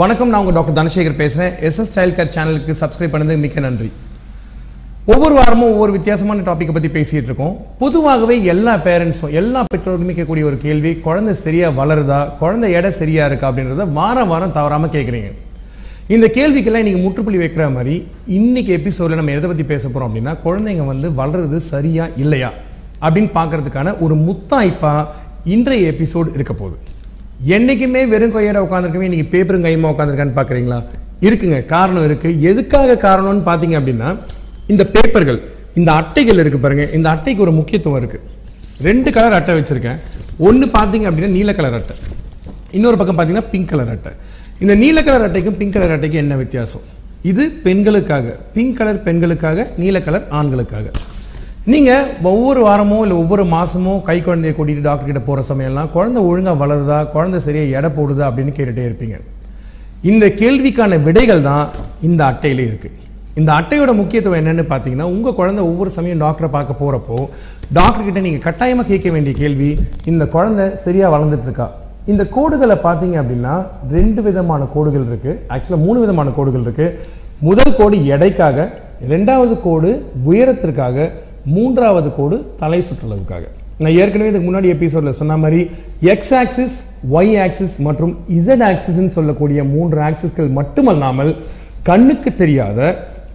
வணக்கம் நான் உங்கள் டாக்டர் தனசேகர் பேசுகிறேன் எஸ்எஸ் ஸ்டைல் கேர் சேனலுக்கு சப்ஸ்கிரைப் பண்ணது மிக்க நன்றி. ஒவ்வொரு வாரமும் ஒவ்வொரு வித்தியாசமான டாப்பிக்கை பற்றி பேசிகிட்டு இருக்கோம். பொதுவாகவே எல்லா பேரண்ட்ஸும் எல்லா பெற்றோருமே கேட்கக்கூடிய ஒரு கேள்வி குழந்தை சரியாக வளருதா குழந்தை எடை சரியாக இருக்கா அப்படின்றத வாரம் வாரம் தவறாமல் கேட்குறீங்க. இந்த கேள்விக்கெல்லாம் நீங்கள் முற்றுப்புள்ளி வைக்கிற மாதிரி இன்னைக்கு எபிசோடில் நம்ம எதை பற்றி பேச போகிறோம் அப்படின்னா குழந்தைங்க வந்து வளர்றது சரியா இல்லையா அப்படின்னு பார்க்கறதுக்கான ஒரு முத்தாய்ப்பாக இன்றைய எபிசோடு இருக்க போகுது. என்றைக்குமே வெறும் கையோட உட்காந்துருக்கவே இன்றைக்கி பேப்பரும் கையமாக உட்காந்துருக்கான்னு பார்க்குறீங்களா இருக்குங்க. காரணம் இருக்குது எதுக்காக காரணம்னு பார்த்தீங்க அப்படின்னா இந்த பேப்பர்கள் இந்த அட்டைகள் இருக்குது பாருங்கள் இந்த அட்டைக்கு ஒரு முக்கியத்துவம் இருக்குது ரெண்டு கலர் அட்டை வச்சுருக்கேன். ஒன்று பார்த்தீங்க அப்படின்னா நீல கலர் அட்டை. இன்னொரு பக்கம் பார்த்தீங்கன்னா பிங்க் கலர் அட்டை. இந்த நீல கலர் அட்டைக்கும் பிங்க் கலர் அட்டைக்கும் என்ன வித்தியாசம்? இது பெண்களுக்காக. பிங்க் கலர் பெண்களுக்காக நீல கலர் ஆண்களுக்காக. நீங்கள் ஒவ்வொரு வாரமும் இல்லை ஒவ்வொரு மாதமும் கை குழந்தைய கூட்டிகிட்டு டாக்டர்கிட்ட போகிற சமயம்லாம் குழந்தை ஒழுங்காக வளருதா குழந்தை சரியாக எடை போடுதா அப்படின்னு கேட்டுகிட்டே இருப்பீங்க. இந்த கேள்விக்கான விடைகள் தான் இந்த அட்டையில் இருக்குது இந்த அட்டையோட முக்கியத்துவம் என்னன்னு பார்த்தீங்கன்னா உங்கள் குழந்தை ஒவ்வொரு சமயம் டாக்டரை பார்க்க போகிறப்போ டாக்டர்கிட்ட நீங்கள் கட்டாயமாக கேட்க வேண்டிய கேள்வி இந்த குழந்தை சரியாக வளர்ந்துட்டு இருக்கா? இந்த கோடுகளை பார்த்தீங்க அப்படின்னா ரெண்டு விதமான கோடுகள் இருக்குது ஆக்சுவலாக மூணு விதமான கோடுகள் இருக்குது முதல் கோடு எடைக்காக ரெண்டாவது கோடு உயரத்திற்காக மூன்றாவது கோடு தலை சுற்றளவுக்காக. நான் ஏற்கனவே இதுக்கு முன்னாடி எபிசோடில் சொன்ன மாதிரி எக்ஸ் ஆக்சிஸ் ஒய் ஆக்சிஸ் மற்றும் இசட் ஆக்சிஸ்ன்னு சொல்லக்கூடிய மூன்று ஆக்சிஸ்கள் மட்டுமல்லாமல் கண்ணுக்கு தெரியாத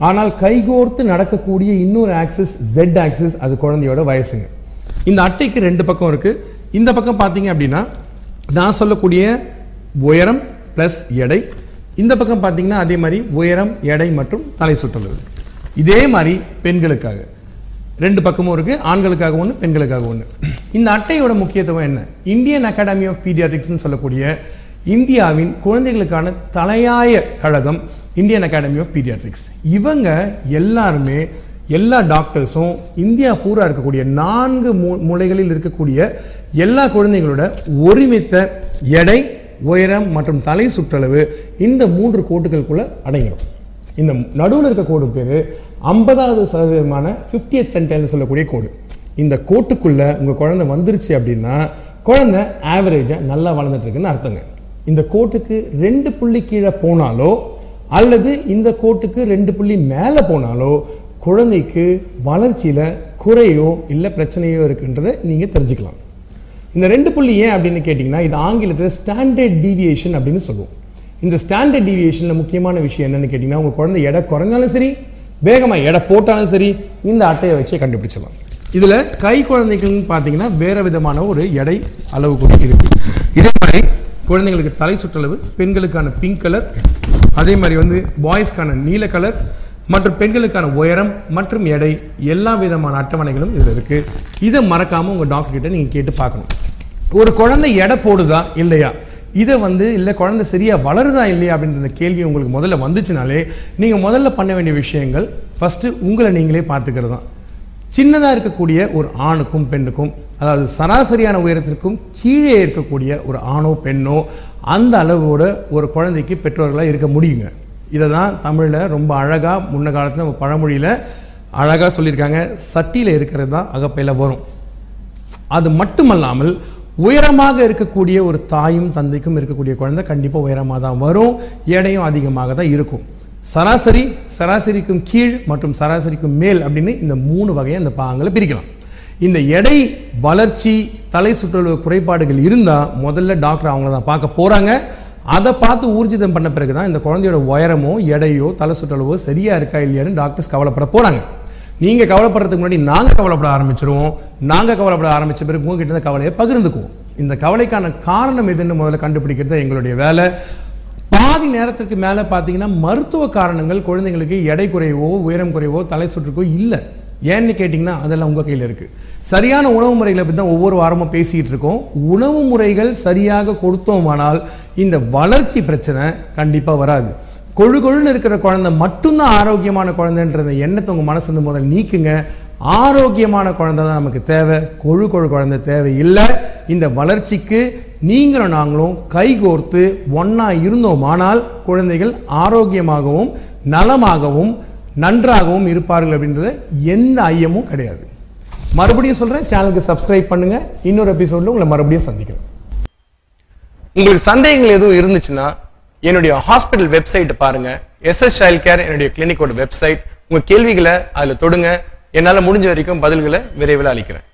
ஆனால் கைகோர்த்து நடக்கக்கூடிய இன்னொரு ஆக்சிஸ் ஜெட் ஆக்சிஸ் அது குழந்தையோட வயசுங்க. இந்த அட்டைக்கு ரெண்டு பக்கம் இருக்குது இந்த பக்கம் பார்த்தீங்க அப்படின்னா நான் சொல்லக்கூடிய உயரம் ப்ளஸ் எடை. இந்த பக்கம் பார்த்தீங்கன்னா அதே மாதிரி உயரம் எடை மற்றும் தலை சுற்றளவு. இதே மாதிரி பெண்களுக்காக. ரெண்டு பக்கமும் இருக்குது ஆண்களுக்காக ஒன்று பெண்களுக்காக ஒன்று இந்த அட்டையோட முக்கியத்துவம் என்ன? இந்தியன் அகாடமி ஆஃப் பீடியாட்ரிக்ஸ்னு சொல்லக்கூடிய இந்தியாவின் குழந்தைகளுக்கான தலையாய கழகம் இந்தியன் அகாடமி ஆஃப் பீடியாட்ரிக்ஸ் இவங்க எல்லாருமே எல்லா டாக்டர்ஸும் இந்தியா பூரா இருக்கக்கூடிய நான்கு மூ மூலைகளில் இருக்கக்கூடிய எல்லா குழந்தைகளோட ஒருமித்த எடை உயரம் மற்றும் தலை சுற்றளவு இந்த மூன்று கோட்டுகளுக்குள்ளே அடங்கிடும் இந்த நடுவில் இருக்க கோடு பேர் ஐம்பதாவது சதவீதமான ஃபிஃப்டியத் சென்டைல்னு சொல்லக்கூடிய கோடு இந்த கோட்டுக்குள்ளே உங்கள் குழந்தை வந்துருச்சு அப்படின்னா குழந்தை ஆவரேஜாக நல்லா வளர்ந்துட்டுருக்குன்னு அர்த்தங்க. இந்த கோட்டுக்கு ரெண்டு புள்ளி கீழே போனாலோ அல்லது இந்த கோட்டுக்கு ரெண்டு புள்ளி மேலே போனாலோ குழந்தைக்கு வளர்ச்சியில் குறையோ இல்லை பிரச்சனையோ இருக்குன்றதை நீங்கள் தெரிஞ்சுக்கலாம். இந்த ரெண்டு புள்ளி ஏன் அப்படின்னு கேட்டிங்கன்னா இது ஆங்கிலத்தில் ஸ்டாண்டர்ட் டீவியேஷன் அப்படின்னு சொல்லுவோம். இந்த ஸ்டாண்டர்ட் டிவியேஷனில் முக்கியமான விஷயம் என்னன்னு கேட்டிங்கன்னா உங்கள் குழந்தை எடை குறைஞ்சாலும் சரி வேகமாக எடை போட்டாலும் சரி இந்த அட்டையை வச்சே கண்டுபிடிச்சிடலாம். இதில் கை குழந்தைகள்னு பார்த்தீங்கன்னா வேறு விதமான ஒரு எடை அளவு கூட இருக்குது இதே மாதிரி குழந்தைங்களுக்கு தலை சுற்றளவு பெண்களுக்கான பிங்க் கலர் அதே மாதிரி வந்து பாய்ஸ்க்கான நீல கலர் மற்றும் பெண்களுக்கான உயரம் மற்றும் எடை எல்லா விதமான அட்டவணைகளும் இதில் இருக்குது இதை மறக்காமல் உங்கள் டாக்டர்கிட்ட நீங்கள் கேட்டு பார்க்கணும். ஒரு குழந்தை எடை போடுதா இல்லையா? இதை வந்து இல்லை குழந்தை சரியாக வளருதா இல்லையா அப்படின்ற கேள்வி உங்களுக்கு முதல்ல வந்துச்சுனாலே நீங்கள் முதல்ல பண்ண வேண்டிய விஷயங்கள் ஃபஸ்ட்டு உங்களை நீங்களே பார்த்துக்கிறது தான் சின்னதாக இருக்கக்கூடிய ஒரு ஆணுக்கும் பெண்ணுக்கும் அதாவது சராசரியான உயரத்திற்கும் கீழே இருக்கக்கூடிய ஒரு ஆணோ பெண்ணோ அந்த அளவோட ஒரு குழந்தைக்கு பெற்றோர்களாக இருக்க முடியுங்க. இதை தான் தமிழில் ரொம்ப அழகாக முன்ன காலத்தில் நம்ம பழமொழியில் அழகாக சொல்லியிருக்காங்க. சட்டியில் இருக்கிறது தான் அகப்பையில் வரும். அது மட்டுமல்லாமல் உயரமாக இருக்கக்கூடிய ஒரு தாயும் தந்தைக்கும் இருக்கக்கூடிய குழந்தை கண்டிப்பாக உயரமாக தான் வரும். எடையும் அதிகமாக தான் இருக்கும். சராசரி சராசரிக்கும் கீழ் மற்றும் சராசரிக்கும் மேல் அப்படின்னு இந்த மூணு வகையை இந்த பாகங்களை பிரிக்கலாம். இந்த எடை வளர்ச்சி தலை சுற்றளவு குறைபாடுகள் இருந்தால் முதல்ல டாக்டர் அவங்கள தான் பார்க்க போகிறாங்க அதை பார்த்து ஊர்ஜிதம் பண்ண பிறகு தான் இந்த குழந்தையோட உயரமோ எடையோ தலை சுற்றளவோ சரியாக இருக்கா இல்லையான்னு டாக்டர்ஸ் கவலைப்பட போகிறாங்க நீங்கள் கவலைப்படுறதுக்கு முன்னாடி நாங்கள் கவலைப்பட ஆரம்பிச்சிருவோம். நாங்கள் கவலைப்பட ஆரம்பித்த பிறகு உங்ககிட்ட இருந்த கவலையை பகிர்ந்துக்குவோம். இந்த கவலைக்கான காரணம் எதுன்னு முதல்ல கண்டுபிடிக்கிறது எங்களுடைய வேலை. பாதி நேரத்திற்கு மேலே பார்த்தீங்கன்னா மருத்துவ காரணங்கள் குழந்தைங்களுக்கு எடை குறைவோ உயரம் குறைவோ தலை சுற்றுக்கோ இல்லை. ஏன்னு கேட்டிங்கன்னா அதெல்லாம் உங்கள் கையில் இருக்குது சரியான உணவு முறைகளை பற்றி தான் ஒவ்வொரு வாரமும் பேசிகிட்டு இருக்கோம். உணவு முறைகள் சரியாக கொடுத்தோமானால் இந்த வளர்ச்சி பிரச்சனை கண்டிப்பாக வராது. கொழு கொழுன்னு இருக்கிற குழந்தை மட்டும்தான் ஆரோக்கியமான குழந்தைன்றத எண்ணத்தை உங்கள் மனசு வந்து முதல்ல நீக்குங்க. ஆரோக்கியமான குழந்தை தான் நமக்கு தேவை. கொழு கொழு குழந்தை தேவை இல்லை இந்த வளர்ச்சிக்கு நீங்களும் நாங்களும் கைகோர்த்து ஒன்றா இருந்தோமானால் குழந்தைகள் ஆரோக்கியமாகவும் நலமாகவும் நன்றாகவும் இருப்பார்கள் அப்படின்றது எந்த ஐயமும் கிடையாது. மறுபடியும் சொல்கிறேன் சேனலுக்கு சப்ஸ்கிரைப் பண்ணுங்கள் இன்னொரு எபிசோடில் உங்களை மறுபடியும் சந்திக்கிறேன் உங்களுக்கு சந்தேகங்கள் எதுவும் இருந்துச்சுன்னா என்னுடைய ஹாஸ்பிட்டல் வெப்சைட் பாருங்க. எஸ்எஸ் சைல்ட் கேர் என்னுடைய கிளினிக்கோட வெப்சைட் உங்க கேள்விகளை அதுல தொடுங்க. என்னால முடிஞ்ச வரைக்கும் பதில்களை விரைவில் அளிக்கிறேன்.